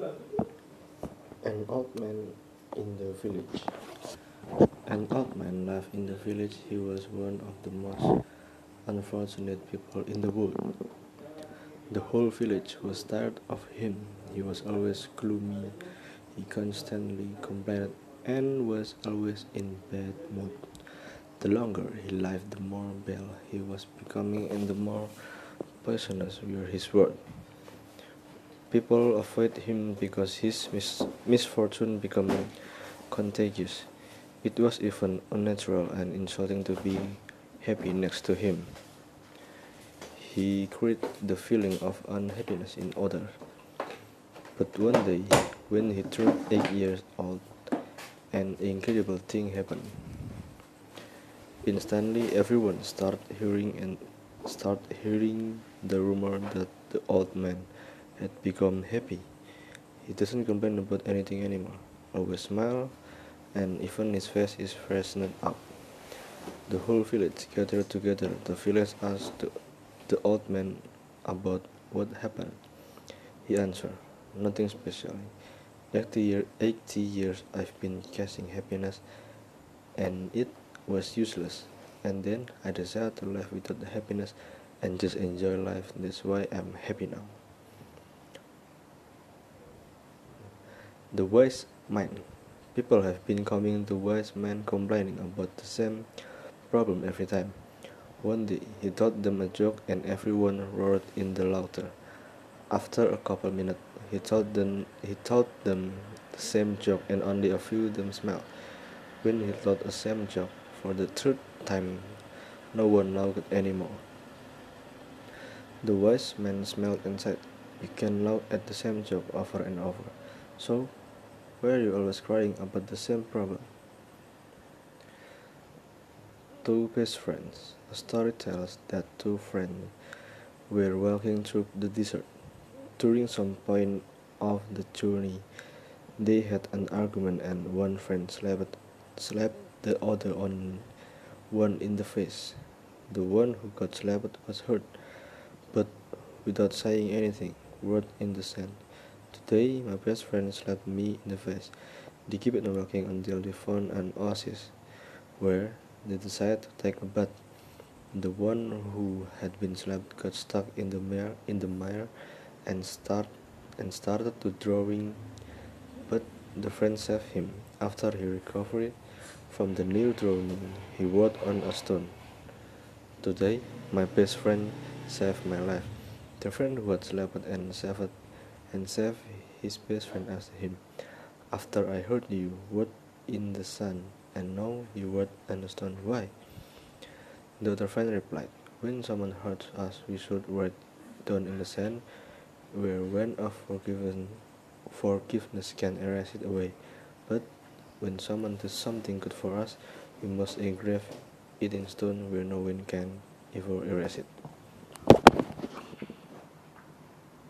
An old man in the village. An old man lived in the village. He was one of the most unfortunate people in the world. The whole village was tired of him. He was always gloomy. He constantly complained and was always in bad mood. The longer he lived, the more bad he was becoming, and the more poisonous were his words. People avoided him because his mis- misfortune became contagious. It was even unnatural and insulting to be happy next to him. He created the feeling of unhappiness in others. But one day, when he turned eight years old, an incredible thing happened. Instantly, everyone started hearing and started hearing the rumor that the old man had become happy. He doesn't complain about anything anymore, always smile, and even his face is freshened up. The whole village gathered together. The village asked the, the old man about what happened. He answered, Nothing special. 80, year, 80 years I've been chasing happiness and it was useless. And then I decided to live without the happiness and just enjoy life. That's why I'm happy now. The wise man. People have been coming to wise man complaining about the same problem every time. One day he told them a joke and everyone roared in the laughter. After a couple minutes he told them he told them the same joke and only a few of them smiled. When he told the same joke for the third time no one laughed anymore. The wise man smiled and said, You can laugh at the same joke over and over. So why are you always crying about the same problem? Two best friends. A story tells that two friends were walking through the desert. During some point of the journey, they had an argument and one friend slapped, slapped the other on one in the face. The one who got slapped was hurt, but without saying anything, wrote in the sand. Today, my best friend slapped me in the face. They kept on walking until they found an oasis, where they decided to take a bath. The one who had been slapped got stuck in the mire, in the mire, and start and started to drowning. But the friend saved him. After he recovered from the near drowning, he wrote on a stone. Today, my best friend saved my life. The friend who had slapped and saved and saved his best friend asked him, After I heard you wrote in the sun, and now you the stone, why? The other friend replied, When someone hurts us, we should write down in the sand, where when of forgiven, forgiveness can erase it away. But when someone does something good for us, we must engrave it in stone where no one can ever erase it.